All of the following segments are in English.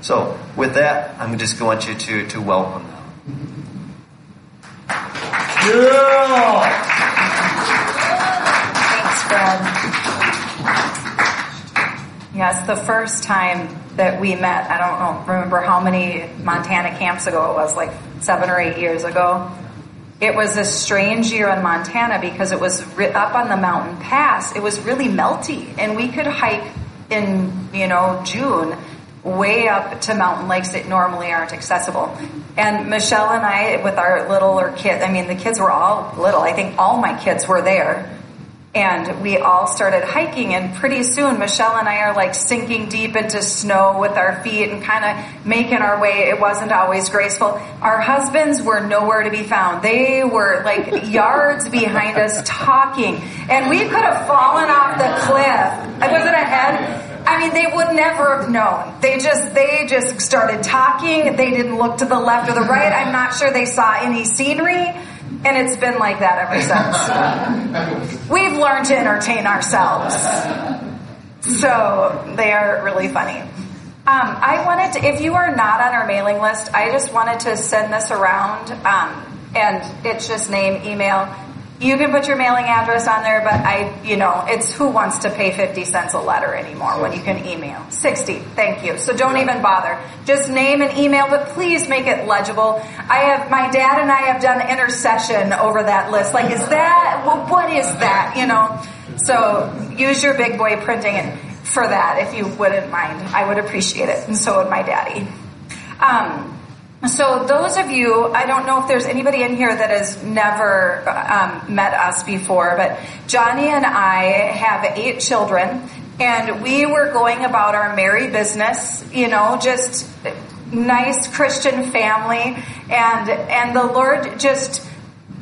So, with that, I'm just going to, to, to welcome them. Yeah. Thanks, Fred. Yes, the first time that we met, I don't know, remember how many Montana camps ago it was, like seven or eight years ago. It was a strange year in Montana because it was up on the mountain pass. It was really melty, and we could hike in, you know, June way up to mountain lakes that normally aren't accessible. And Michelle and I, with our littler kid, I mean, the kids were all little. I think all my kids were there. And we all started hiking, and pretty soon Michelle and I are like sinking deep into snow with our feet and kind of making our way. It wasn't always graceful. Our husbands were nowhere to be found. They were like yards behind us talking, and we could have fallen off the cliff. I wasn't ahead. I mean, they would never have known. They just, they just started talking. They didn't look to the left or the right. I'm not sure they saw any scenery. And it's been like that ever since. We've learned to entertain ourselves. So they are really funny. Um, I wanted to, if you are not on our mailing list, I just wanted to send this around. Um, and it's just name, email, you can put your mailing address on there, but I, you know, it's who wants to pay 50 cents a letter anymore when you can email. 60, thank you. So don't even bother. Just name and email, but please make it legible. I have, my dad and I have done intercession over that list. Like, is that, what is that, you know? So use your big boy printing it for that if you wouldn't mind. I would appreciate it, and so would my daddy. Um, so those of you, I don't know if there's anybody in here that has never um, met us before, but Johnny and I have eight children, and we were going about our merry business, you know, just nice Christian family, and and the Lord just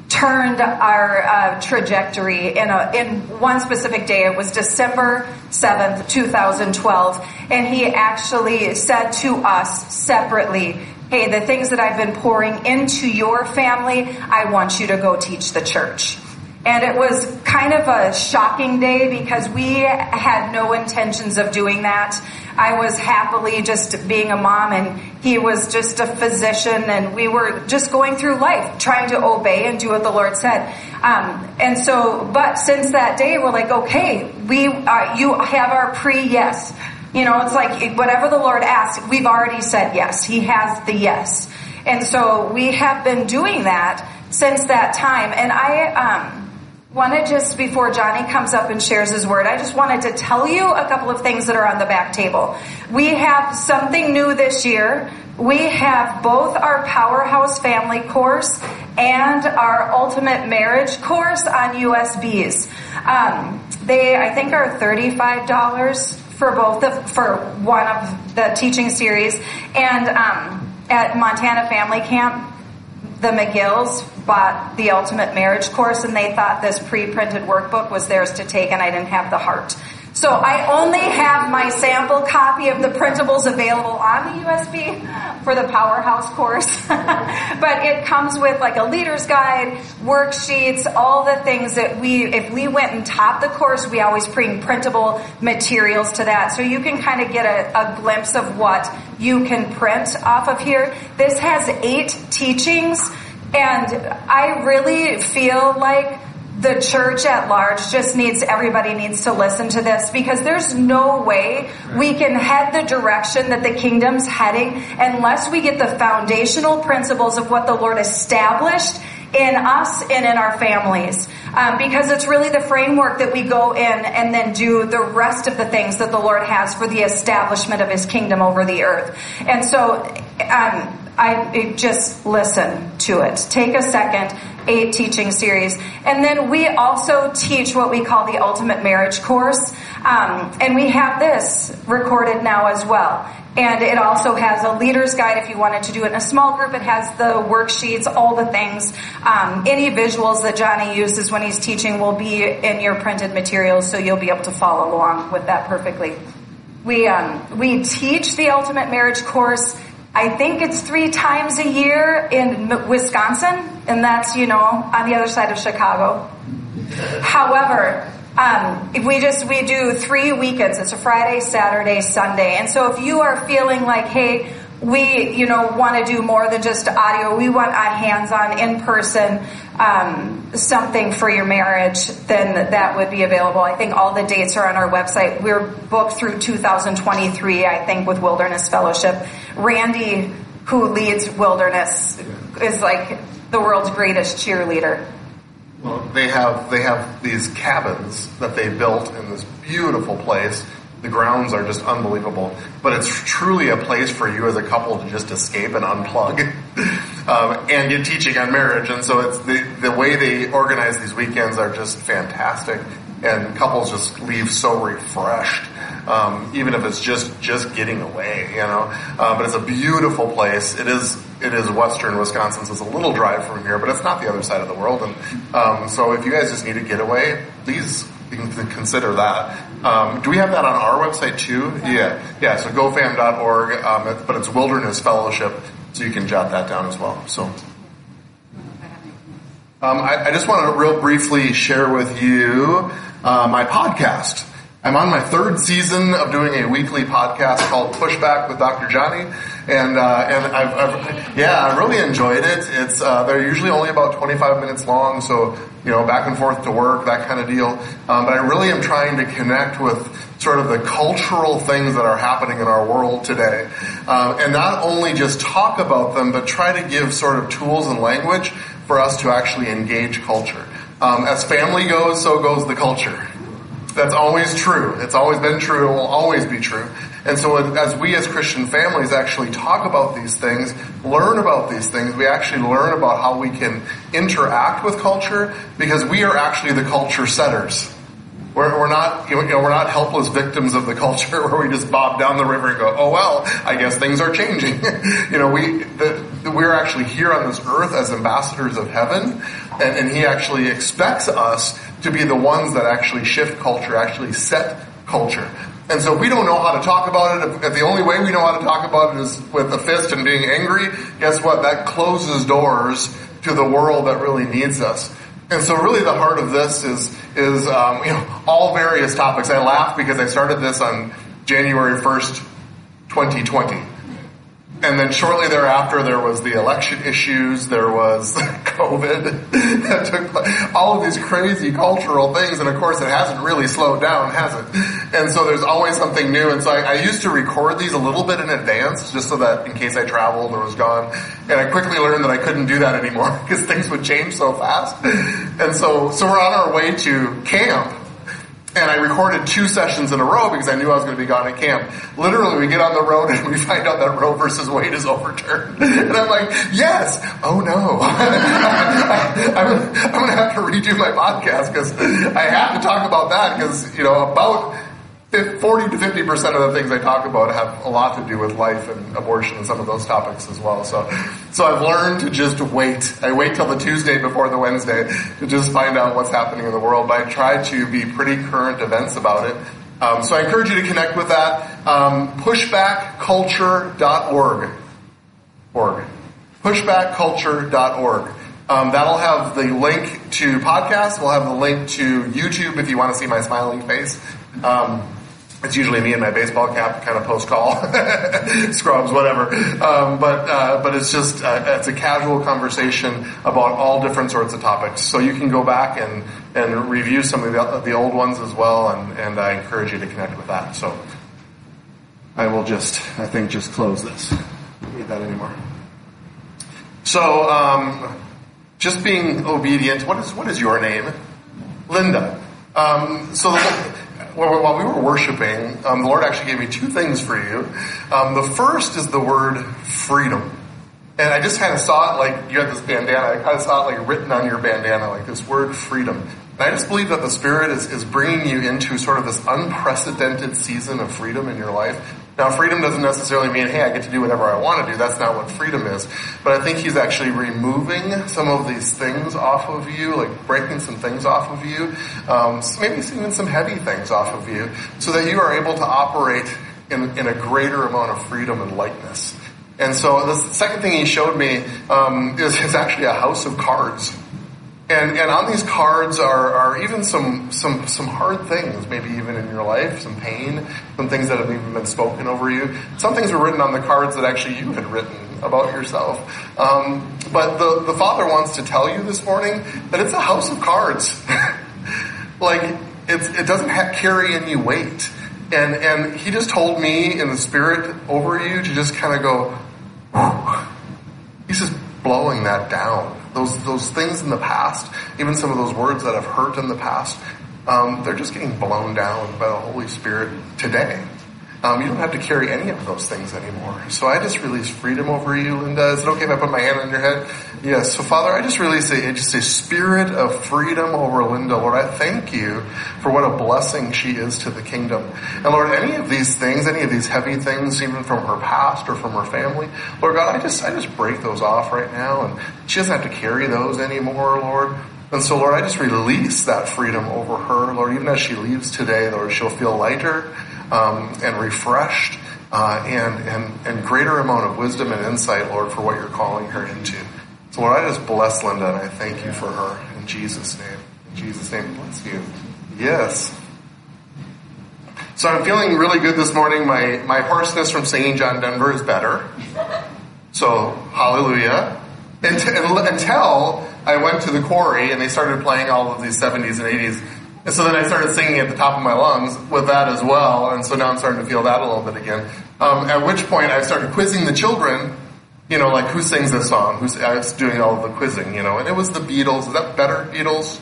turned our uh, trajectory in a in one specific day. It was December seventh, two thousand twelve, and He actually said to us separately hey, the things that I've been pouring into your family, I want you to go teach the church. And it was kind of a shocking day because we had no intentions of doing that. I was happily just being a mom and he was just a physician and we were just going through life trying to obey and do what the Lord said. Um, and so, but since that day, we're like, okay, we, uh, you have our pre yes. You know, it's like whatever the Lord asks, we've already said yes. He has the yes. And so we have been doing that since that time. And I um, wanted just before Johnny comes up and shares his word, I just wanted to tell you a couple of things that are on the back table. We have something new this year. We have both our Powerhouse Family course and our Ultimate Marriage course on USBs. Um, they, I think, are $35 for both of, for one of the teaching series. And um, at Montana Family Camp, the McGills bought the Ultimate Marriage course, and they thought this pre-printed workbook was theirs to take, and I didn't have the heart. So I only have my sample copy of the printables available on the USB for the Powerhouse course. but it comes with like a leader's guide, worksheets, all the things that we, if we went and taught the course, we always bring printable materials to that. So you can kind of get a, a glimpse of what you can print off of here. This has eight teachings and I really feel like the church at large just needs everybody needs to listen to this because there's no way we can head the direction that the kingdom's heading unless we get the foundational principles of what the Lord established in us and in our families. Um, because it's really the framework that we go in and then do the rest of the things that the Lord has for the establishment of his kingdom over the earth. And so, um, I just listen to it. Take a second, eight teaching series. And then we also teach what we call the ultimate marriage course. Um, and we have this recorded now as well. And it also has a leader's guide if you wanted to do it in a small group. It has the worksheets, all the things. Um, any visuals that Johnny uses when he's teaching will be in your printed materials, so you'll be able to follow along with that perfectly. We um, we teach the ultimate marriage course I think it's three times a year in Wisconsin, and that's, you know, on the other side of Chicago. However, Um, we just we do three weekends. It's a Friday, Saturday, Sunday, and so if you are feeling like, hey, we you know want to do more than just audio, we want a hands-on, in-person um, something for your marriage, then that would be available. I think all the dates are on our website. We're booked through 2023, I think, with Wilderness Fellowship. Randy, who leads Wilderness, is like the world's greatest cheerleader. Well, they have they have these cabins that they built in this beautiful place. The grounds are just unbelievable, but it's truly a place for you as a couple to just escape and unplug, um, and get teaching on marriage. And so it's the the way they organize these weekends are just fantastic, and couples just leave so refreshed um, even if it's just just getting away, you know. Uh, but it's a beautiful place. It is it is western Wisconsin, so it's a little drive from here, but it's not the other side of the world. And um, so if you guys just need a getaway, please consider that. Um, do we have that on our website too? Yeah, yeah. So gofam.org, um, but it's Wilderness Fellowship, so you can jot that down as well. So. Um, I, I, just want to real briefly share with you uh, my podcast. I'm on my third season of doing a weekly podcast called Pushback with Dr. Johnny, and uh, and I've, I've, yeah, I really enjoyed it. It's uh, they're usually only about 25 minutes long, so you know back and forth to work, that kind of deal. Um, but I really am trying to connect with sort of the cultural things that are happening in our world today, um, and not only just talk about them, but try to give sort of tools and language for us to actually engage culture. Um, as family goes, so goes the culture. That's always true. It's always been true. It will always be true. And so as we as Christian families actually talk about these things, learn about these things, we actually learn about how we can interact with culture because we are actually the culture setters. We're, we're not, you know, we're not helpless victims of the culture where we just bob down the river and go, oh well, I guess things are changing. you know, we, the, we're actually here on this earth as ambassadors of heaven, and, and He actually expects us to be the ones that actually shift culture, actually set culture. And so if we don't know how to talk about it, if, if, the only way we know how to talk about it is with a fist and being angry, guess what? That closes doors to the world that really needs us. And so really the heart of this is, is, um, you know, all various topics. I laugh because I started this on January 1st, 2020. And then shortly thereafter, there was the election issues, there was COVID, that took all of these crazy cultural things, and of course it hasn't really slowed down, has it? And so there's always something new, and so I, I used to record these a little bit in advance, just so that in case I traveled or was gone, and I quickly learned that I couldn't do that anymore, because things would change so fast. And so, so we're on our way to camp, and I recorded two sessions in a row because I knew I was going to be gone at camp. Literally, we get on the road and we find out that Roe versus Wade is overturned. And I'm like, yes! Oh no. I, am going to have to redo my podcast because I have to talk about that because, you know, about 40 to 50 percent of the things I talk about have a lot to do with life and abortion and some of those topics as well. So, so I've learned to just wait. I wait till the Tuesday before the Wednesday to just find out what's happening in the world. But I try to be pretty current events about it. Um, so I encourage you to connect with that. Um, pushbackculture.org. Org. Pushbackculture.org. Um, that'll have the link to podcast. We'll have the link to YouTube if you want to see my smiling face. Um, it's usually me in my baseball cap, kind of post call, scrubs, whatever. Um, but uh, but it's just uh, it's a casual conversation about all different sorts of topics. So you can go back and and review some of the, the old ones as well, and and I encourage you to connect with that. So I will just I think just close this. Don't need that anymore. So um, just being obedient. What is what is your name, Linda? Um, so. The, while we were worshiping, um, the Lord actually gave me two things for you. Um, the first is the word freedom. And I just kind of saw it like you had this bandana. I kind of saw it like written on your bandana, like this word freedom. And I just believe that the Spirit is, is bringing you into sort of this unprecedented season of freedom in your life. Now, freedom doesn't necessarily mean, hey, I get to do whatever I want to do. That's not what freedom is. But I think he's actually removing some of these things off of you, like breaking some things off of you, um, maybe even some heavy things off of you, so that you are able to operate in, in a greater amount of freedom and lightness. And so the second thing he showed me um, is, is actually a house of cards. And, and on these cards are, are even some, some, some hard things, maybe even in your life, some pain, some things that have even been spoken over you. Some things were written on the cards that actually you had written about yourself. Um, but the, the Father wants to tell you this morning that it's a house of cards. like, it's, it doesn't ha- carry any weight. And, and He just told me in the Spirit over you to just kind of go, He's just blowing that down. Those, those things in the past, even some of those words that have hurt in the past, um, they're just getting blown down by the Holy Spirit today. Um, you don't have to carry any of those things anymore. So I just release freedom over you, Linda. Is it okay if I put my hand on your head? Yes. So Father, I just release a, just a spirit of freedom over Linda. Lord, I thank you for what a blessing she is to the kingdom. And Lord, any of these things, any of these heavy things, even from her past or from her family, Lord God, I just, I just break those off right now and she doesn't have to carry those anymore, Lord. And so, Lord, I just release that freedom over her. Lord, even as she leaves today, Lord, she'll feel lighter um, and refreshed uh, and, and, and greater amount of wisdom and insight, Lord, for what you're calling her into. So, Lord, I just bless Linda and I thank you for her in Jesus' name. In Jesus' name, bless you. Yes. So I'm feeling really good this morning. My, my hoarseness from singing John Denver is better. So, hallelujah. Until, until I went to the quarry and they started playing all of these 70s and 80s. And so then I started singing at the top of my lungs with that as well. And so now I'm starting to feel that a little bit again. Um, at which point I started quizzing the children, you know, like who sings this song? Who's, I was doing all the quizzing, you know, and it was the Beatles. Is that better, Beatles?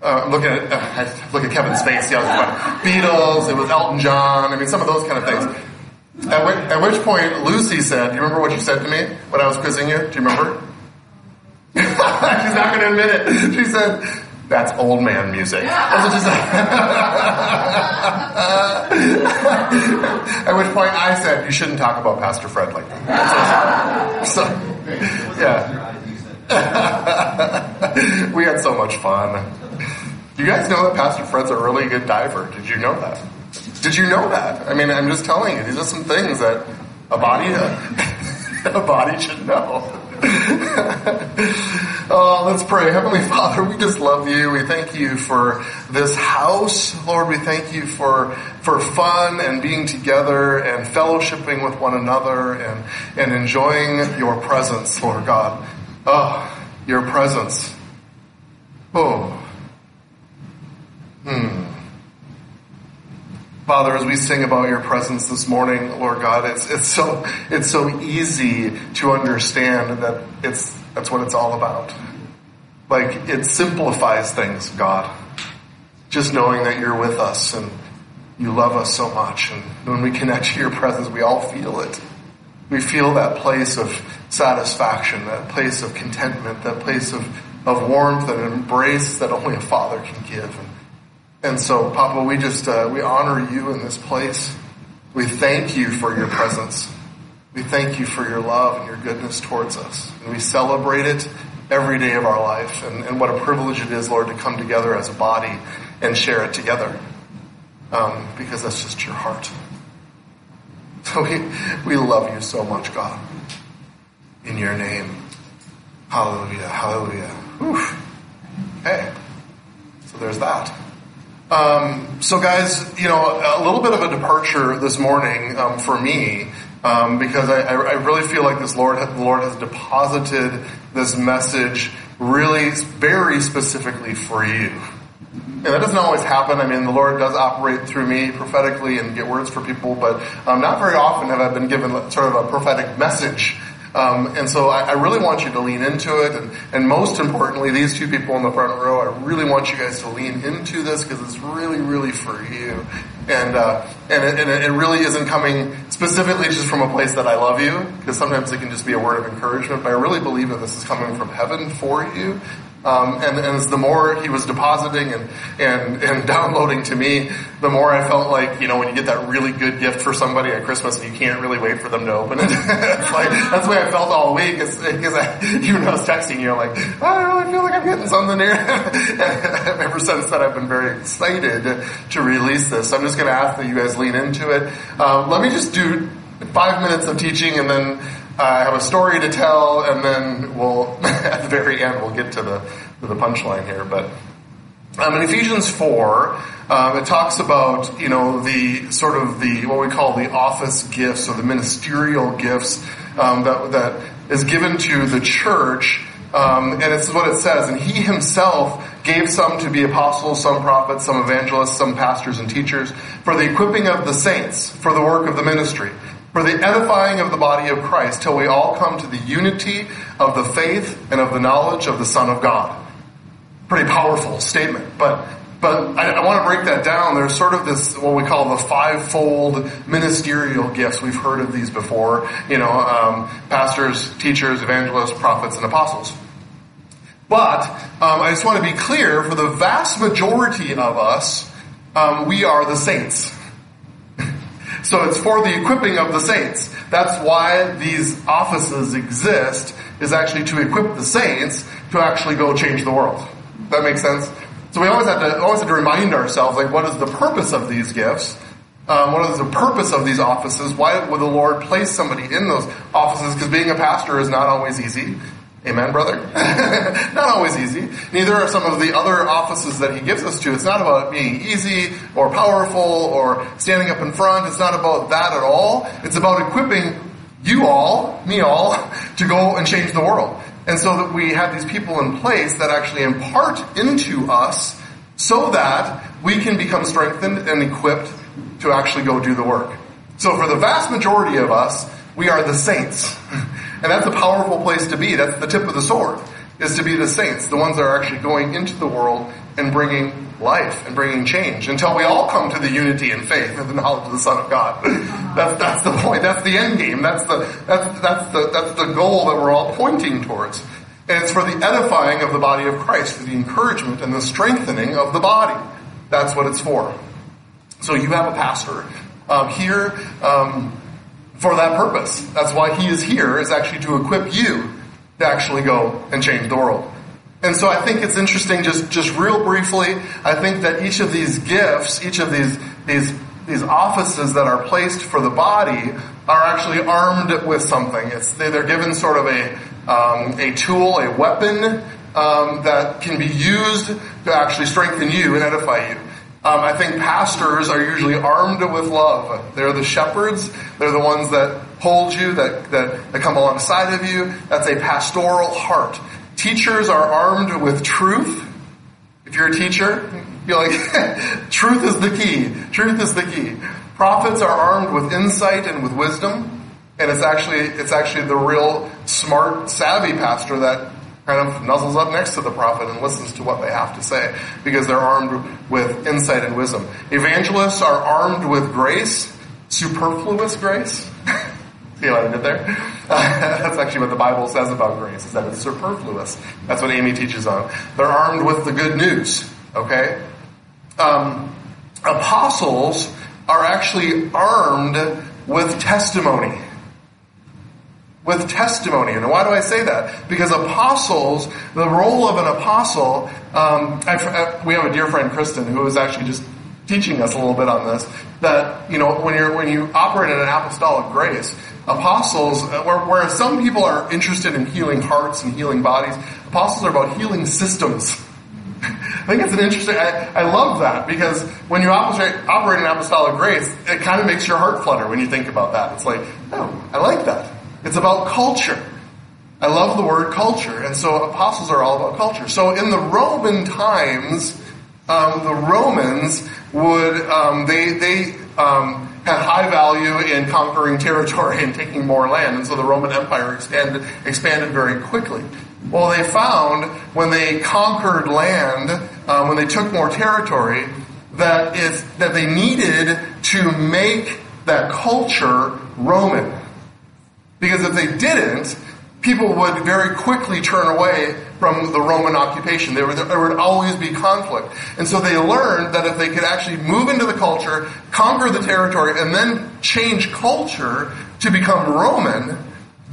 Uh, looking at, uh, look at Kevin's face. Yeah, Beatles. It was Elton John. I mean, some of those kind of things. At at which point Lucy said, "Do you remember what you said to me when I was quizzing you? Do you remember?" She's not going to admit it. She said, "That's old man music." That's what she said. at which point I said, "You shouldn't talk about Pastor Fred like that." So, so yeah. we had so much fun. You guys know that Pastor Fred's a really good diver. Did you know that? Did you know that? I mean, I'm just telling you, these are some things that a body, a body should know. Oh, let's pray. Heavenly Father, we just love you. We thank you for this house. Lord, we thank you for, for fun and being together and fellowshipping with one another and, and enjoying your presence, Lord God. Oh, your presence. Oh. Hmm. Father, as we sing about your presence this morning, Lord God, it's, it's so, it's so easy to understand that it's, that's what it's all about. Like, it simplifies things, God. Just knowing that you're with us and you love us so much. And when we connect to your presence, we all feel it. We feel that place of satisfaction, that place of contentment, that place of, of warmth and embrace that only a father can give. And, and so, Papa, we just, uh, we honor you in this place. We thank you for your presence. We thank you for your love and your goodness towards us. And we celebrate it every day of our life. And, and what a privilege it is, Lord, to come together as a body and share it together. Um, because that's just your heart. So we, we love you so much, God. In your name. Hallelujah. Hallelujah. Hey. So there's that. Um, so, guys, you know, a little bit of a departure this morning um, for me um, because I, I, really feel like this Lord, the Lord has deposited this message really very specifically for you. And that doesn't always happen. I mean, the Lord does operate through me prophetically and get words for people, but um, not very often have I been given sort of a prophetic message um, and so I, I, really want you to lean into it. And, and most importantly, these two people in the front row, I really want you guys to lean into this because it's really, really for you. And, uh, and, it, and it really isn't coming specifically just from a place that I love you, because sometimes it can just be a word of encouragement, but I really believe that this is coming from heaven for you. Um, and, and the more he was depositing and, and, and downloading to me, the more I felt like, you know, when you get that really good gift for somebody at Christmas and you can't really wait for them to open it. like, that's the way I felt all week because even when I was texting you, like, I really feel like I'm getting something here. ever since that, I've been very excited to release this. So I'm just going to ask that you guys lean into it. Um, let me just do five minutes of teaching and then I have a story to tell, and then we'll, at the very end, we'll get to the, to the punchline here, but um, in Ephesians 4, um, it talks about, you know, the sort of the, what we call the office gifts or the ministerial gifts um, that, that is given to the church. Um, and this is what it says. And he himself gave some to be apostles, some prophets, some evangelists, some pastors and teachers for the equipping of the saints, for the work of the ministry, for the edifying of the body of Christ, till we all come to the unity of the faith and of the knowledge of the Son of God pretty powerful statement. But but I, I, want to break that down. There's sort of this what we call the fivefold ministerial gifts. We've heard of these before. You know, um, pastors, teachers, evangelists, prophets, and apostles. But um, I just want to be clear: for the vast majority of us, um, we are the saints. So it's for the equipping of the saints. That's why these offices exist. Is actually to equip the saints to actually go change the world. That makes sense? So we always have to always have to remind ourselves, like, what is the purpose of these gifts? Um, what is the purpose of these offices? Why would the Lord place somebody in those offices? Because being a pastor is not always easy. Amen, brother? not always easy. Neither are some of the other offices that he gives us to. It's not about being easy or powerful or standing up in front. It's not about that at all. It's about equipping you all, me all, to go and change the world. And so that we have these people in place that actually impart into us so that we can become strengthened and equipped to actually go do the work. So for the vast majority of us, we are the saints. And that's a powerful place to be. That's the tip of the sword, is to be the saints, the ones that are actually going into the world and bringing life and bringing change until we all come to the unity and faith and the knowledge of the Son of God. that's, that's the point. That's the end game. That's the, that's, that's the, that's the goal that we're all pointing towards. And it's for the edifying of the body of Christ, for the encouragement and the strengthening of the body. That's what it's for. So you have a pastor um, here um, for that purpose. That's why he is here, is actually to equip you to actually go and change the world. And so I think it's interesting, just, just real briefly, I think that each of these gifts, each of these, these, these offices that are placed for the body are actually armed with something. It's, they're given sort of a, um, a tool, a weapon, um, that can be used to actually strengthen you and edify you. Um, I think pastors are usually armed with love. They're the shepherds. They're the ones that hold you, that, that, that come alongside of you. That's a pastoral heart. Teachers are armed with truth. If you're a teacher, you're like, truth is the key. Truth is the key. Prophets are armed with insight and with wisdom. And it's actually, it's actually the real smart, savvy pastor that kind of nuzzles up next to the prophet and listens to what they have to say because they're armed with insight and wisdom. Evangelists are armed with grace, superfluous grace. See what I did there? that's actually what the Bible says about grace, is that it's superfluous. That's what Amy teaches on. They're armed with the good news, okay? Um, apostles are actually armed with testimony. With testimony. And why do I say that? Because apostles, the role of an apostle, um, I, I, we have a dear friend, Kristen, who is actually just teaching us a little bit on this, that, you know, when you're, when you operate in an apostolic grace, apostles, uh, whereas some people are interested in healing hearts and healing bodies, apostles are about healing systems. I think it's an interesting, I, I love that because when you operate, operate in apostolic grace, it kind of makes your heart flutter when you think about that. It's like, oh, I like that. It's about culture. I love the word culture. And so apostles are all about culture. So in the Roman times, um, the Romans would, um, they, they, um, had high value in conquering territory and taking more land, and so the Roman Empire expanded, expanded very quickly. Well, they found when they conquered land, um, when they took more territory, that is that they needed to make that culture Roman. Because if they didn't, people would very quickly turn away from the Roman occupation. There would, there would always be conflict. And so they learned that if they could actually move into the culture, conquer the territory, and then change culture to become Roman,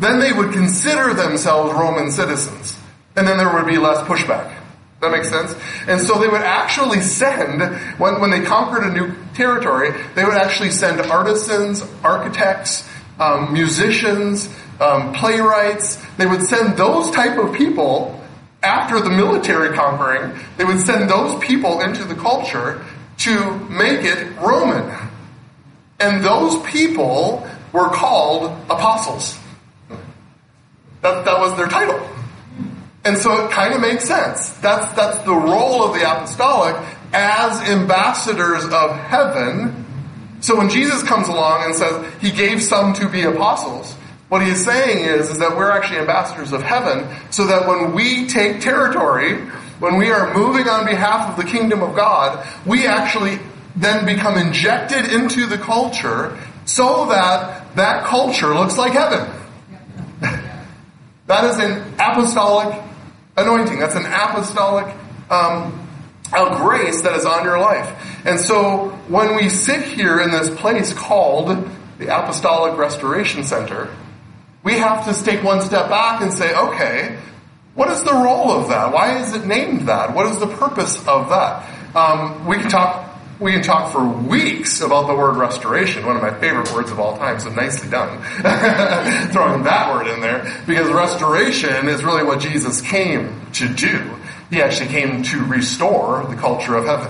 then they would consider themselves Roman citizens. And then there would be less pushback. That makes sense? And so they would actually send, when, when they conquered a new territory, they would actually send artisans, architects, um, musicians, um, playwrights. They would send those type of people after the military conquering, they would send those people into the culture to make it Roman. And those people were called apostles. That, that was their title. And so it kind of makes sense. That's, that's the role of the apostolic as ambassadors of heaven. So when Jesus comes along and says he gave some to be apostles, what he is saying is, is that we're actually ambassadors of heaven so that when we take territory, when we are moving on behalf of the kingdom of God, we actually then become injected into the culture so that that culture looks like heaven. that is an apostolic anointing. That's an apostolic um, a grace that is on your life. And so when we sit here in this place called the Apostolic Restoration Center, we have to take one step back and say, okay, what is the role of that? Why is it named that? What is the purpose of that? Um, we can talk. We can talk for weeks about the word restoration, one of my favorite words of all time, so nicely done. Throwing that word in there, because restoration is really what Jesus came to do. He actually came to restore the culture of heaven.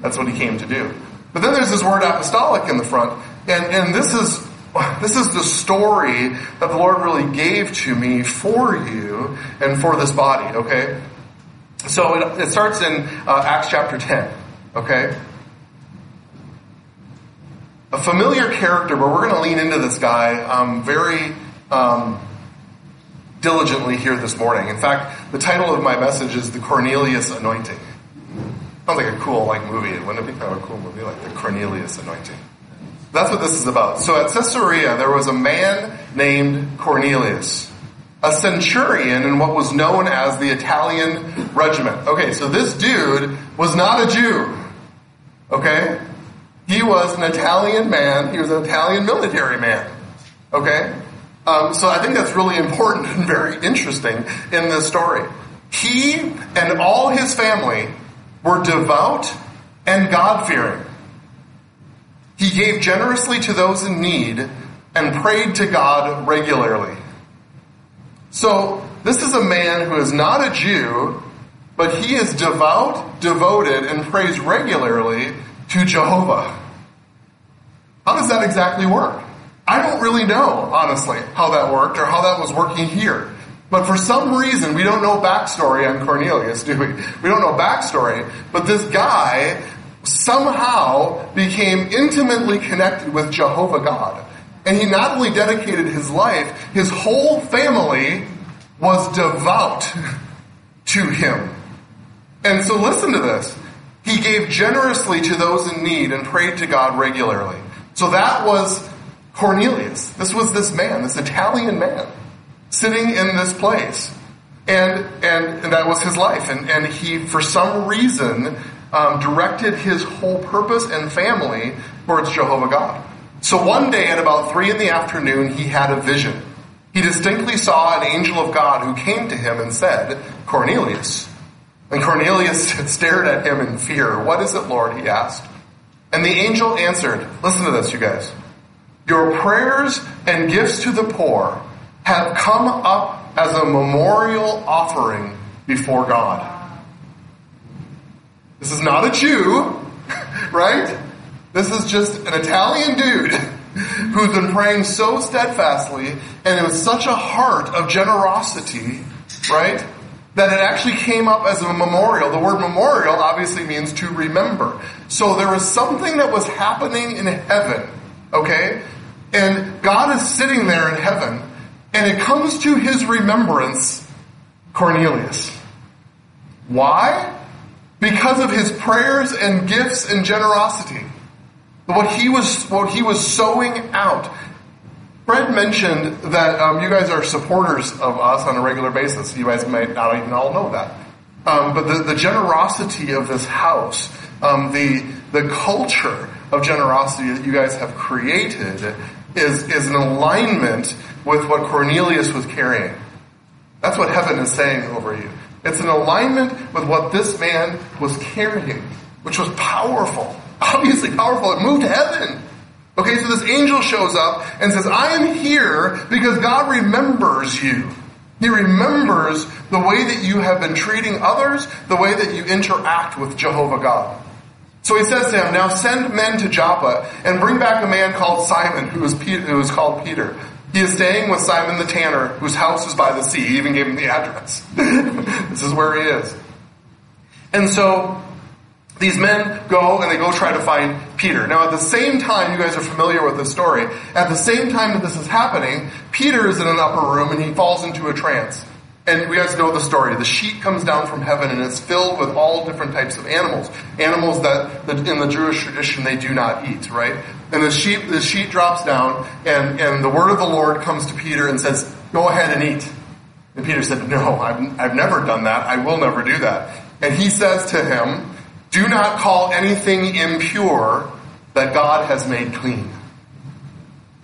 That's what he came to do. But then there's this word apostolic in the front, and, and this is this is the story that the Lord really gave to me for you and for this body, okay? So it, it starts in uh, Acts chapter 10, okay? A familiar character, but we're going to lean into this guy um, very um, diligently here this morning. In fact, the title of my message is The Cornelius Anointing. Sounds like a cool like movie. Wouldn't it be kind of a cool movie like The Cornelius Anointing? That's what this is about. So at Caesarea, there was a man named Cornelius, a centurion in what was known as the Italian regiment. Okay, so this dude was not a Jew. Okay? He was an Italian man. He was an Italian military man. Okay? Um, so I think that's really important and very interesting in this story. He and all his family were devout and God fearing. He gave generously to those in need and prayed to God regularly. So, this is a man who is not a Jew, but he is devout, devoted, and prays regularly to Jehovah. How does that exactly work? I don't really know, honestly, how that worked or how that was working here. But for some reason, we don't know backstory on Cornelius, do we? We don't know backstory, but this guy somehow became intimately connected with Jehovah God. And he not only dedicated his life, his whole family was devout to him. And so listen to this. He gave generously to those in need and prayed to God regularly. So that was Cornelius. This was this man, this Italian man, sitting in this place. And, and, and that was his life. And, and he, for some reason, um, directed his whole purpose and family towards Jehovah God. So one day at about three in the afternoon, he had a vision. He distinctly saw an angel of God who came to him and said, Cornelius. And Cornelius stared at him in fear. What is it, Lord? he asked. And the angel answered, listen to this, you guys. Your prayers and gifts to the poor have come up as a memorial offering before God. This is not a Jew, right? This is just an Italian dude who's been praying so steadfastly and with such a heart of generosity, right? That it actually came up as a memorial. The word memorial obviously means to remember. So there was something that was happening in heaven, okay? And God is sitting there in heaven, and it comes to his remembrance Cornelius. Why? because of his prayers and gifts and generosity. What he was, what he was sowing out. Fred mentioned that um, you guys are supporters of us on a regular basis. You guys might not even all know that. Um, but the, the, generosity of this house, um, the the culture of generosity that you guys have created is is an alignment with what Cornelius was carrying. That's what heaven is saying over you. It's an alignment with what this man was carrying, which was powerful. Obviously powerful. It moved heaven. Okay, so this angel shows up and says, I am here because God remembers you. He remembers the way that you have been treating others, the way that you interact with Jehovah God. So he says to him, Now send men to Joppa and bring back a man called Simon, who is, Peter, who is called Peter. He is staying with Simon the tanner, whose house is by the sea. He even gave him the address. this is where he is. And so these men go and they go try to find Peter. Now, at the same time, you guys are familiar with this story. At the same time that this is happening, Peter is in an upper room and he falls into a trance. And we guys know the story. The sheet comes down from heaven and it's filled with all different types of animals. Animals that, in the Jewish tradition they do not eat, right? And the sheet, the sheet drops down and, and the word of the Lord comes to Peter and says, go ahead and eat. And Peter said, no, I've, I've never done that. I will never do that. And he says to him, do not call anything impure that God has made clean.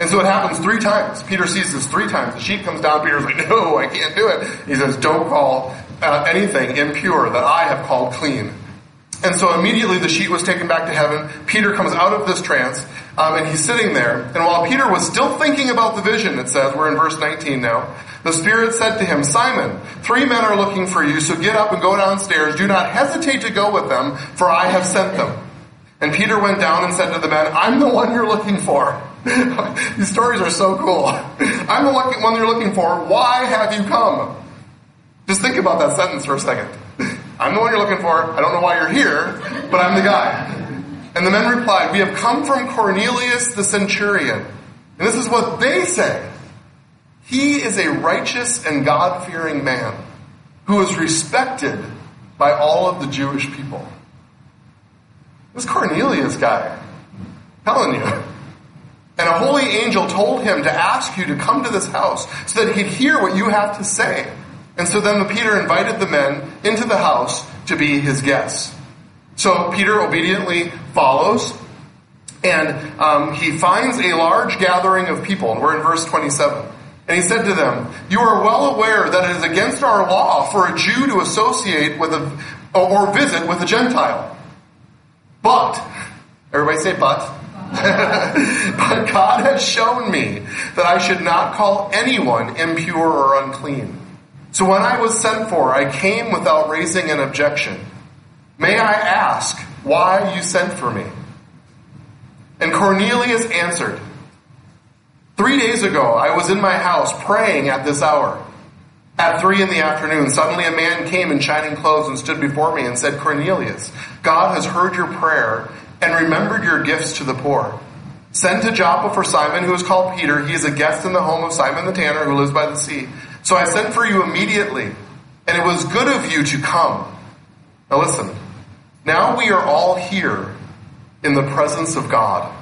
And so it happens three times. Peter sees this three times. The sheet comes down. Peter's like, no, I can't do it. He says, don't call uh, anything impure that I have called clean. And so immediately the sheet was taken back to heaven. Peter comes out of this trance, um, and he's sitting there. And while Peter was still thinking about the vision, it says, we're in verse 19 now, the Spirit said to him, Simon, three men are looking for you, so get up and go downstairs. Do not hesitate to go with them, for I have sent them. And Peter went down and said to the men, I'm the one you're looking for. These stories are so cool. I'm the one you're looking for. Why have you come? Just think about that sentence for a second. I'm the one you're looking for. I don't know why you're here, but I'm the guy. And the men replied, We have come from Cornelius the centurion. And this is what they say. He is a righteous and God fearing man who is respected by all of the Jewish people. This Cornelius guy, telling you. And a holy angel told him to ask you to come to this house so that he'd hear what you have to say. And so then Peter invited the men into the house to be his guests. So Peter obediently follows, and um, he finds a large gathering of people. And we're in verse 27. And he said to them, You are well aware that it is against our law for a Jew to associate with a, or visit with a Gentile. But, everybody say but. but God has shown me that I should not call anyone impure or unclean. So when I was sent for, I came without raising an objection. May I ask why you sent for me? And Cornelius answered, Three days ago, I was in my house praying at this hour. At three in the afternoon, suddenly a man came in shining clothes and stood before me and said, Cornelius, God has heard your prayer and remembered your gifts to the poor. Send to Joppa for Simon, who is called Peter. He is a guest in the home of Simon the tanner, who lives by the sea. So I sent for you immediately, and it was good of you to come. Now listen, now we are all here in the presence of God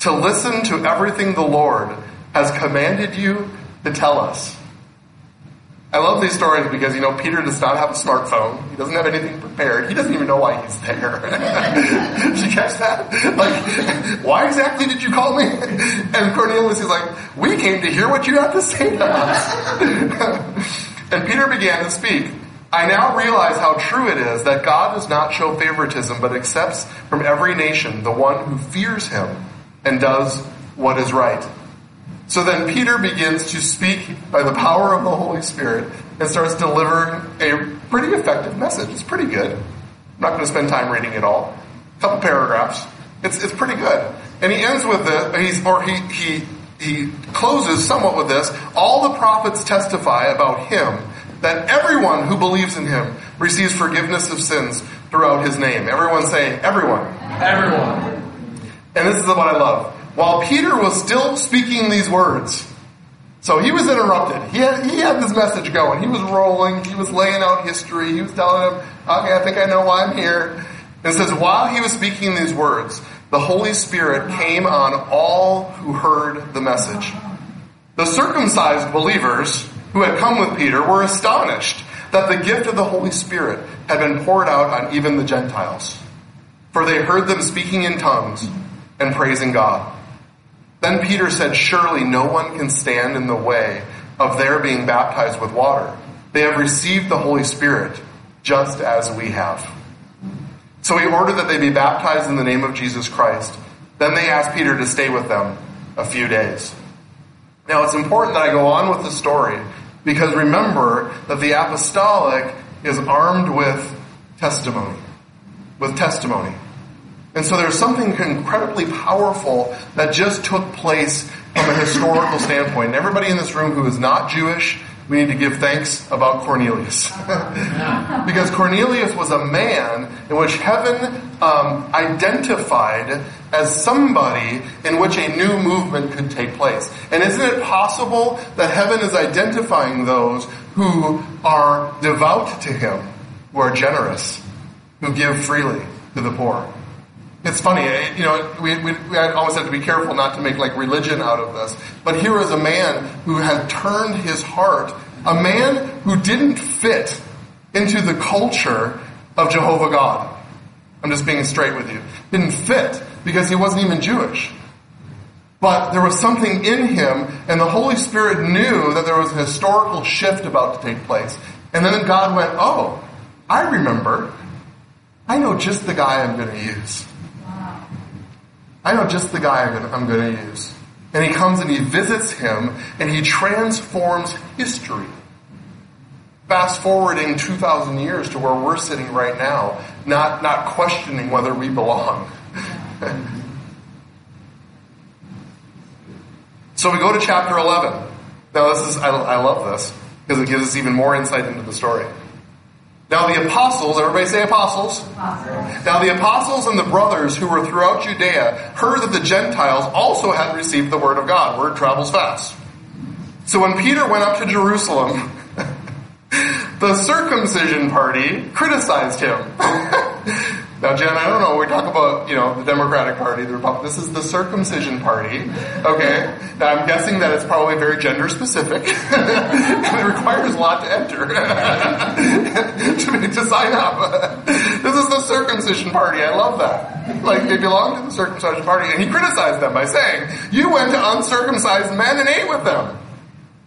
to listen to everything the Lord has commanded you to tell us. I love these stories because, you know, Peter does not have a smartphone. He doesn't have anything prepared. He doesn't even know why he's there. did you catch that? Like, why exactly did you call me? And Cornelius is like, we came to hear what you have to say to us. and Peter began to speak. I now realize how true it is that God does not show favoritism, but accepts from every nation the one who fears him and does what is right. So then Peter begins to speak by the power of the Holy Spirit and starts delivering a pretty effective message. It's pretty good. I'm not going to spend time reading it all. A couple paragraphs. It's, it's pretty good. And he ends with this, he's, or he, he, he closes somewhat with this. All the prophets testify about him that everyone who believes in him receives forgiveness of sins throughout his name. Everyone saying, everyone. Everyone. And this is what I love. While Peter was still speaking these words, so he was interrupted. He had, he had this message going. He was rolling. He was laying out history. He was telling him, okay, I think I know why I'm here. And says, while he was speaking these words, the Holy Spirit came on all who heard the message. The circumcised believers who had come with Peter were astonished that the gift of the Holy Spirit had been poured out on even the Gentiles. For they heard them speaking in tongues and praising God. Then Peter said, Surely no one can stand in the way of their being baptized with water. They have received the Holy Spirit just as we have. So he ordered that they be baptized in the name of Jesus Christ. Then they asked Peter to stay with them a few days. Now it's important that I go on with the story Because remember that the apostolic is armed with testimony. With testimony. And so there's something incredibly powerful that just took place from a historical standpoint. And everybody in this room who is not Jewish, we need to give thanks about Cornelius. because Cornelius was a man in which heaven um, identified as somebody in which a new movement could take place. And isn't it possible that heaven is identifying those who are devout to him, who are generous, who give freely to the poor? It's funny, eh, you know, we, we, we almost have to be careful not to make like religion out of this. But here is a man who had turned his heart, a man who didn't fit into the culture of Jehovah God. I'm just being straight with you. Didn't fit because he wasn't even Jewish. But there was something in him, and the Holy Spirit knew that there was a historical shift about to take place. And then God went, Oh, I remember. I know just the guy I'm going to use. I know just the guy I'm going to use. And he comes and he visits him and he transforms history. Fast forwarding 2,000 years to where we're sitting right now, not, not questioning whether we belong. so we go to chapter 11. Now this is, I, I love this because it gives us even more insight into the story. Now the apostles, everybody say apostles. apostles. Now the apostles and the brothers who were throughout Judea heard that the Gentiles also had received the word of God. Word travels fast. So when Peter went up to Jerusalem, the circumcision party criticized him. Now, Jen, I don't know. We talk about, you know, the Democratic Party, the Republican. This is the circumcision party. Okay. Now, I'm guessing that it's probably very gender specific. and it requires a lot to enter to, to sign up. this is the circumcision party. I love that. Like, they belong to the circumcision party. And he criticized them by saying, you went to uncircumcised men and ate with them.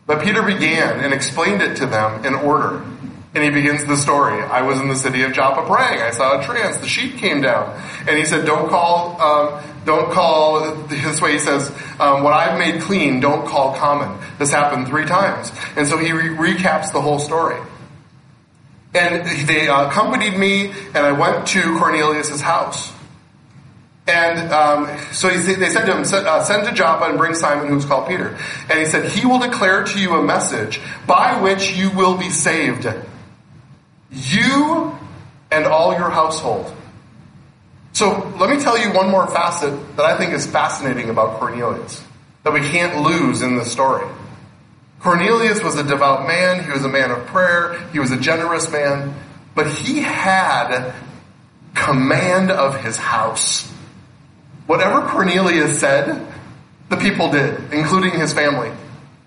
But Peter began and explained it to them in order. And he begins the story. I was in the city of Joppa praying. I saw a trance. The sheep came down. And he said, don't call, um, don't call, this way he says, um, what I've made clean, don't call common. This happened three times. And so he re- recaps the whole story. And they uh, accompanied me and I went to Cornelius' house. And um, so he, they said to him, uh, send to Joppa and bring Simon who's called Peter. And he said, he will declare to you a message by which you will be saved you and all your household. So let me tell you one more facet that I think is fascinating about Cornelius that we can't lose in the story. Cornelius was a devout man. He was a man of prayer. He was a generous man, but he had command of his house. Whatever Cornelius said, the people did, including his family.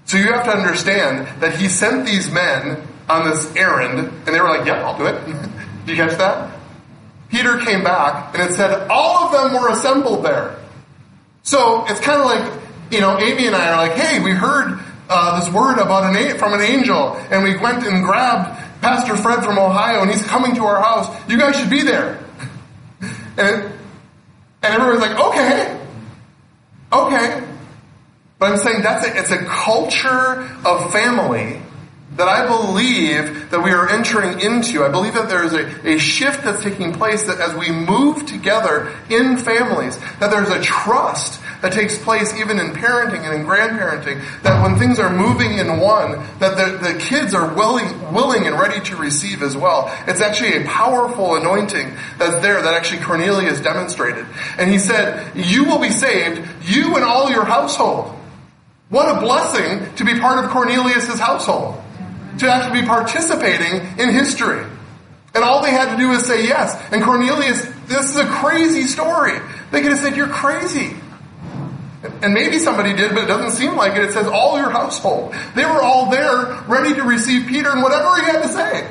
So you have to understand that he sent these men on this errand, and they were like, "Yep, I'll do it." Did you catch that? Peter came back, and it said all of them were assembled there. So it's kind of like, you know, Amy and I are like, "Hey, we heard uh, this word about an from an angel, and we went and grabbed Pastor Fred from Ohio, and he's coming to our house. You guys should be there." And and everyone's like, "Okay, okay." But I'm saying that's a, it's a culture of family that I believe that we are entering into. I believe that there is a, a shift that's taking place that as we move together in families, that there's a trust that takes place even in parenting and in grandparenting, that when things are moving in one, that the, the kids are willing, willing and ready to receive as well. It's actually a powerful anointing that's there that actually Cornelius demonstrated. And he said, you will be saved, you and all your household. What a blessing to be part of Cornelius' household to actually be participating in history. And all they had to do was say yes. And Cornelius, this is a crazy story. They could have said, you're crazy. And maybe somebody did, but it doesn't seem like it. It says all your household. They were all there, ready to receive Peter and whatever he had to say.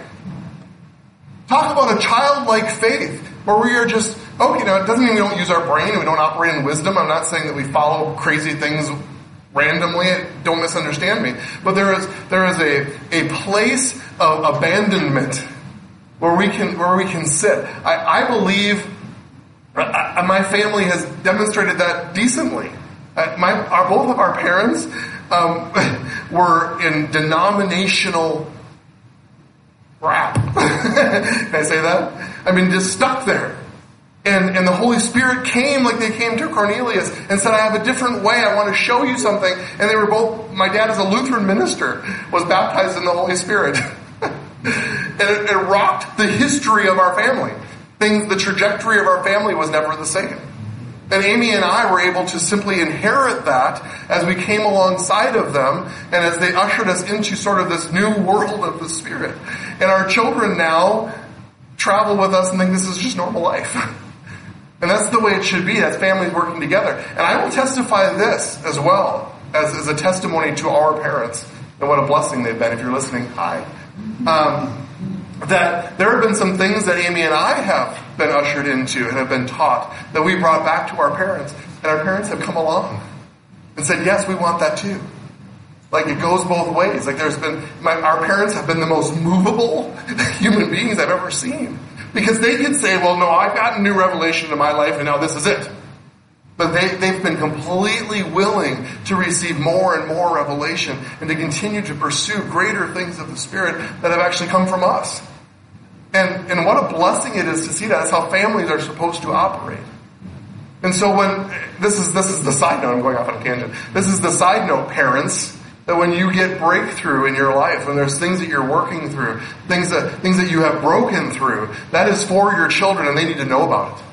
Talk about a childlike faith, where we are just, oh, you know, it doesn't mean we don't use our brain and we don't operate in wisdom. I'm not saying that we follow crazy things randomly. Don't misunderstand me. But there is there is a a place of abandonment where we can where we can sit. I, I believe I, my family has demonstrated that decently. Uh, my our, both of our parents um, were in denominational crap. Can I say that? I mean, just stuck there. And, and the Holy Spirit came like they came to Cornelius and said, I have a different way. I want to show you something. And they were both, my dad is a Lutheran minister, was baptized in the Holy Spirit. and it, it rocked the history of our family. Things, the trajectory of our family was never the same. And Amy and I were able to simply inherit that as we came alongside of them and as they ushered us into sort of this new world of the Spirit. And our children now travel with us and think this is just normal life. And that's the way it should be. That's families working together. And I will testify this as well as, as a testimony to our parents and what a blessing they've been. If you're listening, hi. Um, that there have been some things that Amy and I have been ushered into and have been taught that we brought back to our parents. And our parents have come along and said, yes, we want that too. Like it goes both ways. Like there's been, my, our parents have been the most movable human beings I've ever seen. Because they could say, well, no, I've gotten new revelation in my life and now this is it. But they, they've been completely willing to receive more and more revelation and to continue to pursue greater things of the Spirit that have actually come from us. And, and what a blessing it is to see that. That's how families are supposed to operate. And so when, this is, this is the side note, I'm going off on a tangent. This is the side note, parents, that when you get breakthrough in your life, when there's things that you're working through, things that, things that you have broken through, that is for your children and they need to know about it.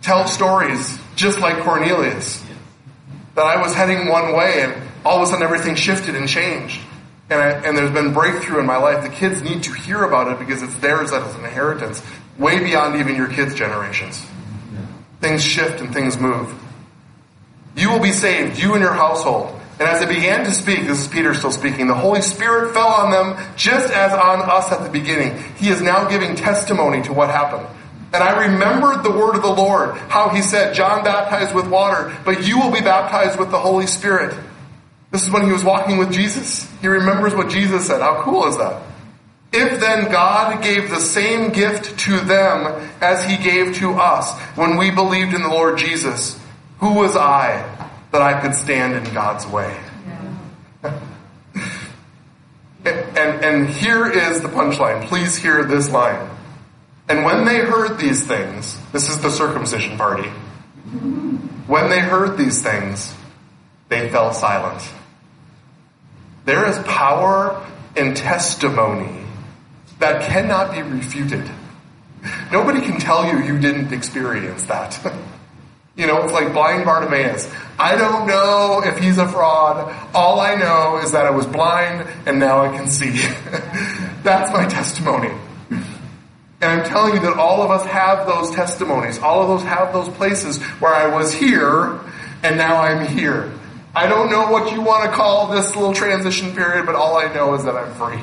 Tell stories, just like Cornelius. That I was heading one way and all of a sudden everything shifted and changed. And, I, and there's been breakthrough in my life. The kids need to hear about it because it's theirs as an inheritance, way beyond even your kids' generations. Things shift and things move. You will be saved, you and your household. And as they began to speak, this is Peter still speaking, the Holy Spirit fell on them just as on us at the beginning. He is now giving testimony to what happened. And I remembered the word of the Lord, how he said, John baptized with water, but you will be baptized with the Holy Spirit. This is when he was walking with Jesus. He remembers what Jesus said. How cool is that? If then God gave the same gift to them as he gave to us when we believed in the Lord Jesus, who was I that I could stand in God's way. Yeah. and, and, and here is the punchline. Please hear this line. And when they heard these things, this is the circumcision party. When they heard these things, they fell silent. There is power in testimony that cannot be refuted. Nobody can tell you you didn't experience that. You know, it's like blind Bartimaeus. I don't know if he's a fraud. All I know is that I was blind and now I can see. That's my testimony. And I'm telling you that all of us have those testimonies. All of us have those places where I was here and now I'm here. I don't know what you want to call this little transition period, but all I know is that I'm free.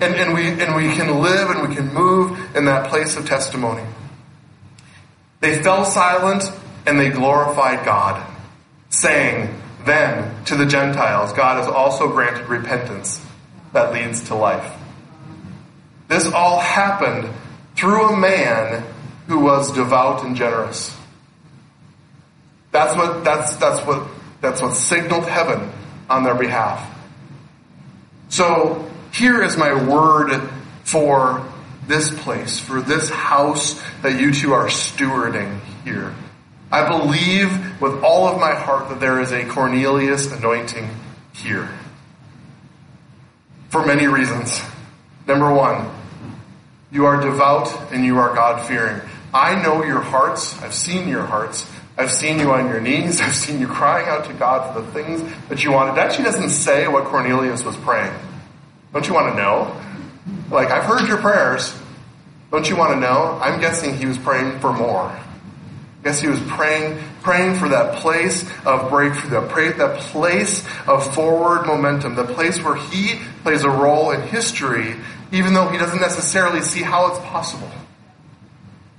And, and we, and we can live and we can move in that place of testimony. They fell silent and they glorified God, saying, Then to the Gentiles, God has also granted repentance that leads to life. This all happened through a man who was devout and generous. That's what, that's, that's what, that's what signaled heaven on their behalf. So here is my word for this place, for this house that you two are stewarding here. I believe with all of my heart that there is a Cornelius anointing here. For many reasons. Number one, you are devout and you are God fearing. I know your hearts. I've seen your hearts. I've seen you on your knees. I've seen you crying out to God for the things that you wanted. It actually doesn't say what Cornelius was praying. Don't you want to know? Like, I've heard your prayers. Don't you want to know? I'm guessing he was praying for more. I guess he was praying, praying for that place of breakthrough, that, that place of forward momentum, the place where he plays a role in history, even though he doesn't necessarily see how it's possible.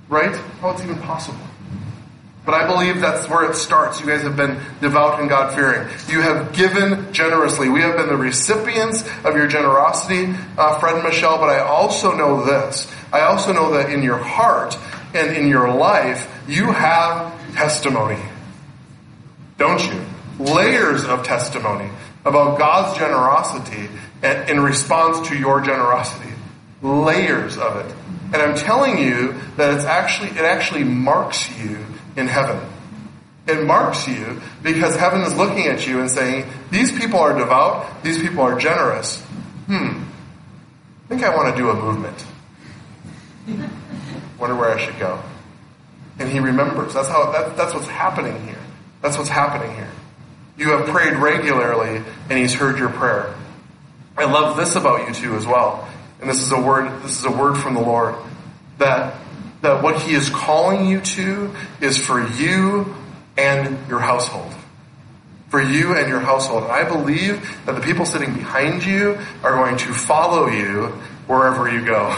Right? How it's even possible. But I believe that's where it starts. You guys have been devout and God fearing. You have given generously. We have been the recipients of your generosity, uh, Fred and Michelle, but I also know this. I also know that in your heart and in your life, you have testimony. Don't you? layers of testimony about God's generosity in response to your generosity. Layers of it. And I'm telling you that it's actually, it actually marks you in heaven. It marks you because heaven is looking at you and saying, these people are devout, these people are generous. Hmm, I think I want to do a movement. Wonder where I should go. And he remembers. That's how, that, that's what's happening here. That's what's happening here. You have prayed regularly and he's heard your prayer. I love this about you too as well. And this is a word, this is a word from the Lord that, that what he is calling you to is for you and your household. For you and your household. I believe that the people sitting behind you are going to follow you wherever you go.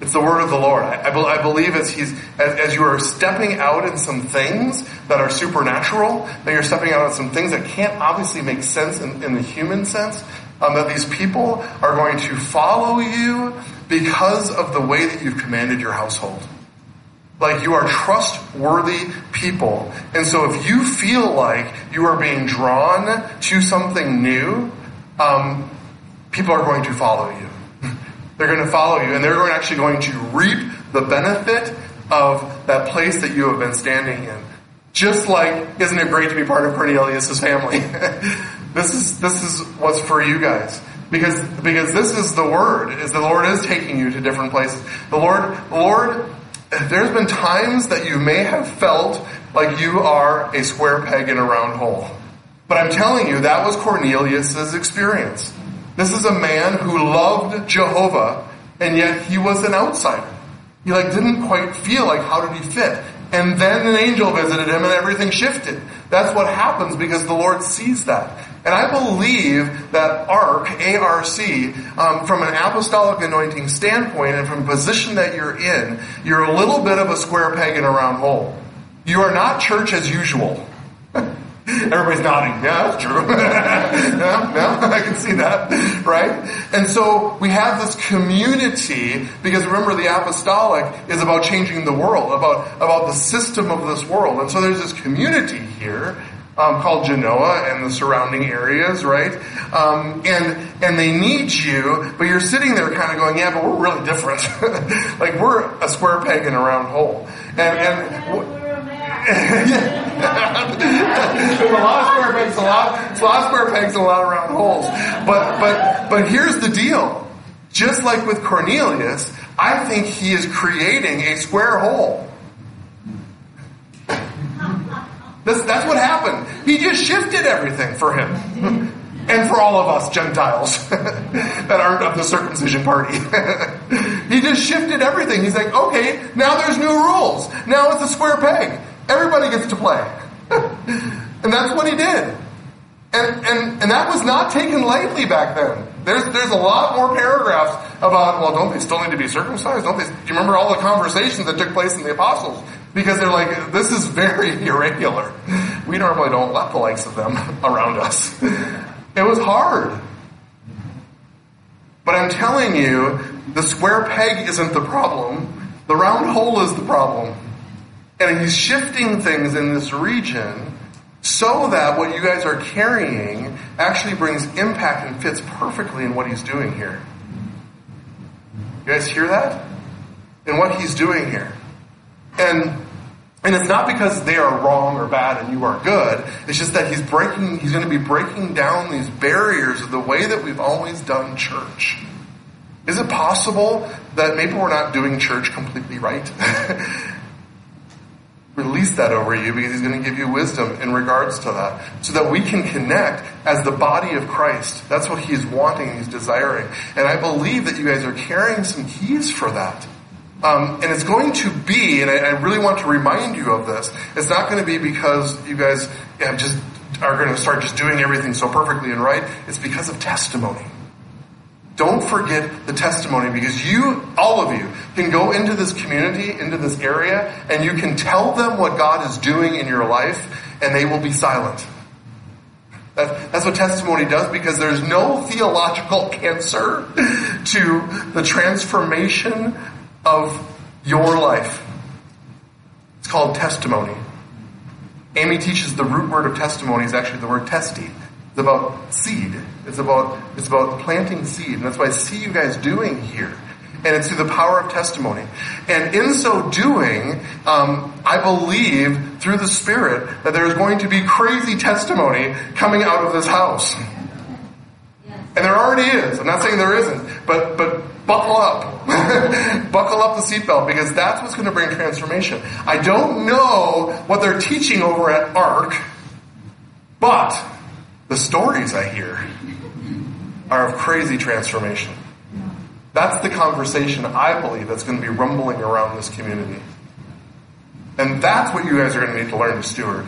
It's the word of the Lord. I, I, I believe as he's as, as, you are stepping out in some things that are supernatural, that you're stepping out in some things that can't obviously make sense in, in the human sense. Um, that these people are going to follow you because of the way that you've commanded your household. Like you are trustworthy people. And so if you feel like you are being drawn to something new, um, people are going to follow you. they're going to follow you and they're actually going to reap the benefit of that place that you have been standing in. Just like, isn't it great to be part of Cornelius' family? this is, this is what's for you guys. Because, because this is the word, is the Lord is taking you to different places. The Lord, the Lord, there's been times that you may have felt like you are a square peg in a round hole. But I'm telling you, that was Cornelius' experience. This is a man who loved Jehovah, and yet he was an outsider. He like didn't quite feel like how did he fit. And then an angel visited him and everything shifted. That's what happens because the Lord sees that. And I believe that ARC, A-R-C, um, from an apostolic anointing standpoint and from a position that you're in, you're a little bit of a square peg in a round hole. You are not church as usual. Everybody's nodding. Yeah, that's true. yeah, yeah, I can see that. Right? And so we have this community because remember the apostolic is about changing the world, about, about the system of this world. And so there's this community here um, called Genoa and the surrounding areas, right? Um, and and they need you, but you're sitting there kind of going, yeah, but we're really different. like we're a square peg in a round hole. And and There's a lot of square pegs, a lot, a lot of square pegs, and a lot of round holes. But but but here's the deal. Just like with Cornelius, I think he is creating a square hole. That's, what happened. He just shifted everything for him. and for all of us Gentiles that aren't of the circumcision party. he just shifted everything. He's like, okay, now there's new rules. Now it's a square peg. Everybody gets to play. and that's what he did. And, and, and that was not taken lightly back then. There's, there's a lot more paragraphs about, well, don't they still need to be circumcised? Don't they, do you remember all the conversations that took place in the apostles? Because they're like, this is very irregular. We normally don't let the likes of them around us. It was hard. But I'm telling you, the square peg isn't the problem. The round hole is the problem. And he's shifting things in this region so that what you guys are carrying actually brings impact and fits perfectly in what he's doing here. You guys hear that? And what he's doing here. And and it's not because they are wrong or bad and you are good. It's just that he's breaking he's going to be breaking down these barriers of the way that we've always done church. Is it possible that maybe we're not doing church completely right? release that over you because he's going to give you wisdom in regards to that so that we can connect as the body of Christ. That's what he's wanting, he's desiring. And I believe that you guys are carrying some keys for that. Um, and it's going to be, and I, I, really want to remind you of this, it's not going to be because you guys have just are going to start just doing everything so perfectly and right. It's because of testimony. Don't forget the testimony because you, all of you, can go into this community, into this area, and you can tell them what God is doing in your life, and they will be silent. That, that's what testimony does because there's no theological cancer to the transformation of your life. It's called testimony. Amy teaches the root word of testimony is actually the word testy. It's about seed. It's about, it's about planting seed. And that's what I see you guys doing here. And it's through the power of testimony. And in so doing, um, I believe through the Spirit that there is going to be crazy testimony coming out of this house. And there already is. I'm not saying there isn't, but but buckle up, buckle up the seatbelt because that's what's going to bring transformation. I don't know what they're teaching over at ARC, but the stories I hear are of crazy transformation. That's the conversation I believe that's going to be rumbling around this community. And that's what you guys are going to need to learn to steward.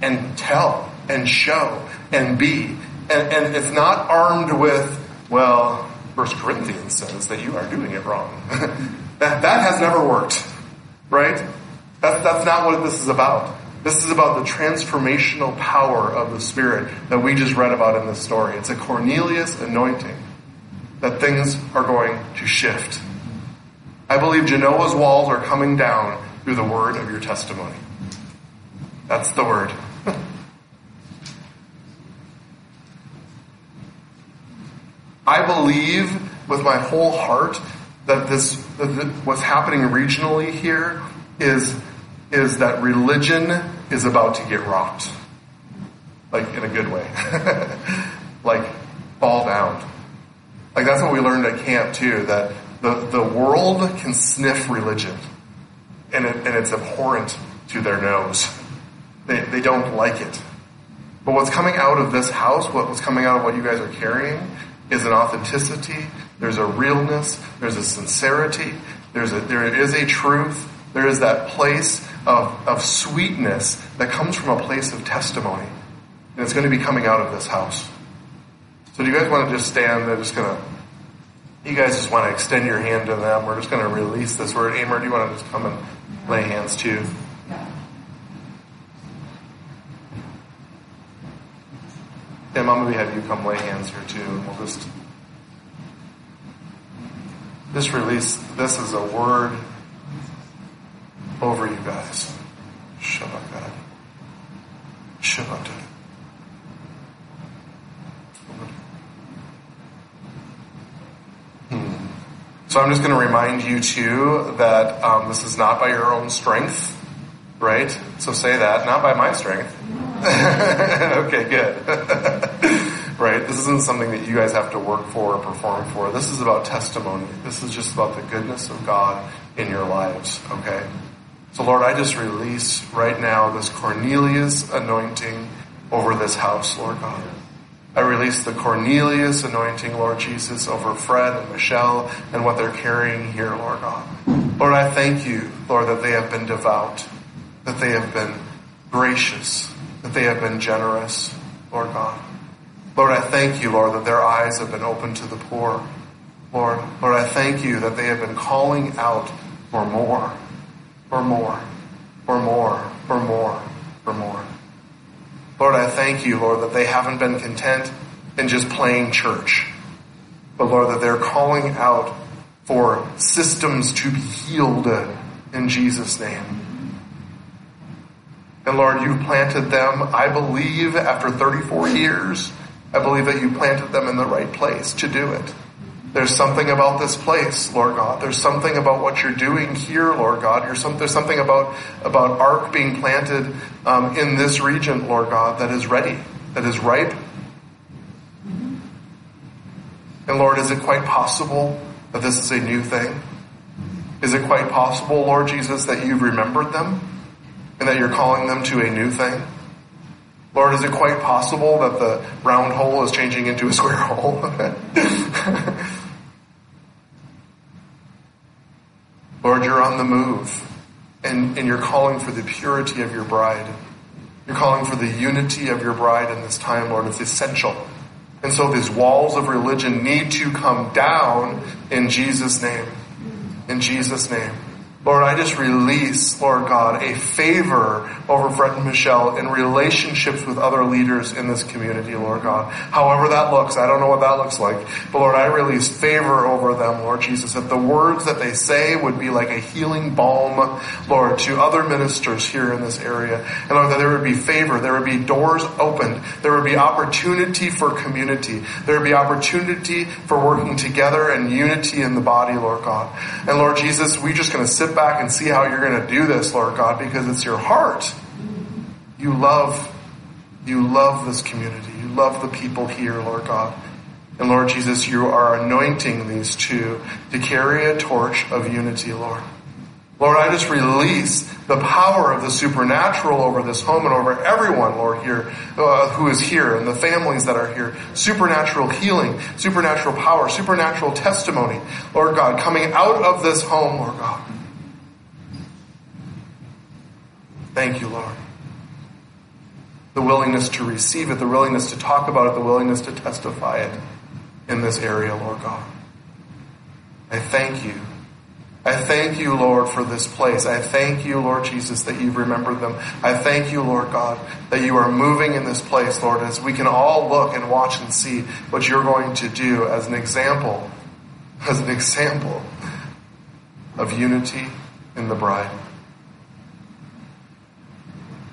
And tell, and show, and be. And, and it's not armed with, well, First Corinthians says that you are doing it wrong. that, that has never worked. Right? That's, that's not what this is about. This is about the transformational power of the Spirit that we just read about in this story. It's a Cornelius anointing that things are going to shift. I believe Genoa's walls are coming down through the word of your testimony. That's the word. I believe with my whole heart that this, that what's happening regionally here is, is that religion is about to get rocked. Like in a good way. like fall down. Like that's what we learned at camp too, that the, the world can sniff religion. And, it, and it's abhorrent to their nose. They, they don't like it. But what's coming out of this house, what was coming out of what you guys are carrying, is an authenticity. There's a realness. There's a sincerity. There's a, there is a truth. There is that place of, of sweetness that comes from a place of testimony. And it's going to be coming out of this house. So do you guys want to just stand? They're just going to, you guys just want to extend your hand to them. We're just going to release this word. Amer, do you want to just come and lay hands too? Tim, I'm going to have you come lay hands here too. And we'll just, this release, this is a word over you guys. Shabbat. Shabbat. Hmm. So I'm just going to remind you too that um, this is not by your own strength, right? So say that, not by my strength. okay, good. right? This isn't something that you guys have to work for or perform for. This is about testimony. This is just about the goodness of God in your lives, okay? So Lord, I just release right now this Cornelius anointing over this house, Lord God. I release the Cornelius anointing, Lord Jesus, over Fred and Michelle and what they're carrying here, Lord God. Lord, I thank you, Lord, that they have been devout, that they have been gracious, that they have been generous, Lord God. Lord, I thank you, Lord, that their eyes have been opened to the poor. Lord, Lord, I thank you that they have been calling out for more, for more, for more, for more, for more. Lord, I thank you, Lord, that they haven't been content in just playing church, but Lord, that they're calling out for systems to be healed in Jesus' name. And Lord, you've planted them, I believe, after 34 years, I believe that you planted them in the right place to do it. There's something about this place, Lord God. There's something about what you're doing here, Lord God. Some, there's something about, about ARC being planted um, in this region, Lord God, that is ready, that is ripe. And Lord, is it quite possible that this is a new thing? Is it quite possible, Lord Jesus, that you've remembered them? And that you're calling them to a new thing? Lord, is it quite possible that the round hole is changing into a square hole? Lord, you're on the move and, and you're calling for the purity of your bride. You're calling for the unity of your bride in this time, Lord. It's essential. And so these walls of religion need to come down in Jesus' name. In Jesus' name. Lord, I just release, Lord God, a favor over Fred and Michelle in relationships with other leaders in this community, Lord God. However that looks, I don't know what that looks like. But Lord, I release favor over them, Lord Jesus, that the words that they say would be like a healing balm, Lord, to other ministers here in this area. And Lord, that there would be favor, there would be doors opened, there would be opportunity for community, there would be opportunity for working together and unity in the body, Lord God. And Lord Jesus, we're just going to sit back and see how you're going to do this, Lord God, because it's your heart. You love, you love this community. You love the people here, Lord God. And Lord Jesus, you are anointing these two to carry a torch of unity, Lord. Lord, I just release the power of the supernatural over this home and over everyone, Lord, here, uh, who is here and the families that are here. Supernatural healing, supernatural power, supernatural testimony, Lord God, coming out of this home, Lord God. Thank you, Lord. The willingness to receive it, the willingness to talk about it, the willingness to testify it in this area, Lord God. I thank you. I thank you, Lord, for this place. I thank you, Lord Jesus, that you've remembered them. I thank you, Lord God, that you are moving in this place, Lord, as we can all look and watch and see what you're going to do as an example, as an example of unity in the bride.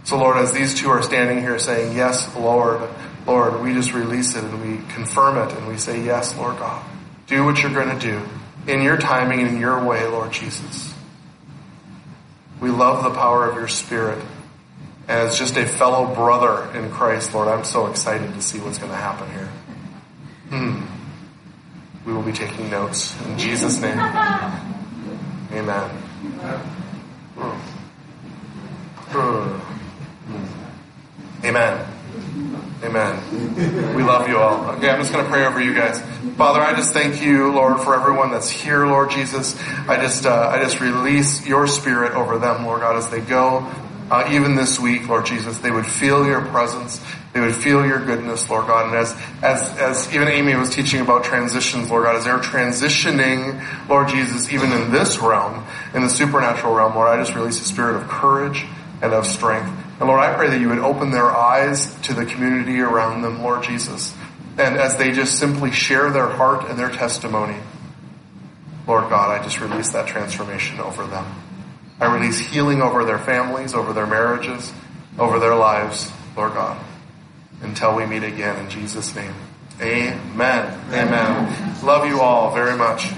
So, Lord, as these two are standing here saying, Yes, Lord, Lord, we just release it and we confirm it and we say, Yes, Lord God. Do what you're going to do in your timing and in your way, Lord Jesus. We love the power of your Spirit. As just a fellow brother in Christ, Lord, I'm so excited to see what's going to happen here. Hmm. We will be taking notes. In Jesus' name. Amen. Hmm. Hmm. Amen. Amen. We love you all. Okay, I'm just going to pray over you guys. Father, I just thank you, Lord, for everyone that's here, Lord Jesus. I just, uh, I just release your spirit over them, Lord God, as they go. Uh, even this week, Lord Jesus, they would feel your presence. They would feel your goodness, Lord God. And as, as, as even Amy was teaching about transitions, Lord God, as they're transitioning, Lord Jesus, even in this realm, in the supernatural realm, Lord, I just release a spirit of courage and of strength. And Lord, I pray that you would open their eyes to the community around them, Lord Jesus. And as they just simply share their heart and their testimony, Lord God, I just release that transformation over them. I release healing over their families, over their marriages, over their lives, Lord God, until we meet again in Jesus' name. Amen. Amen. Love you all very much.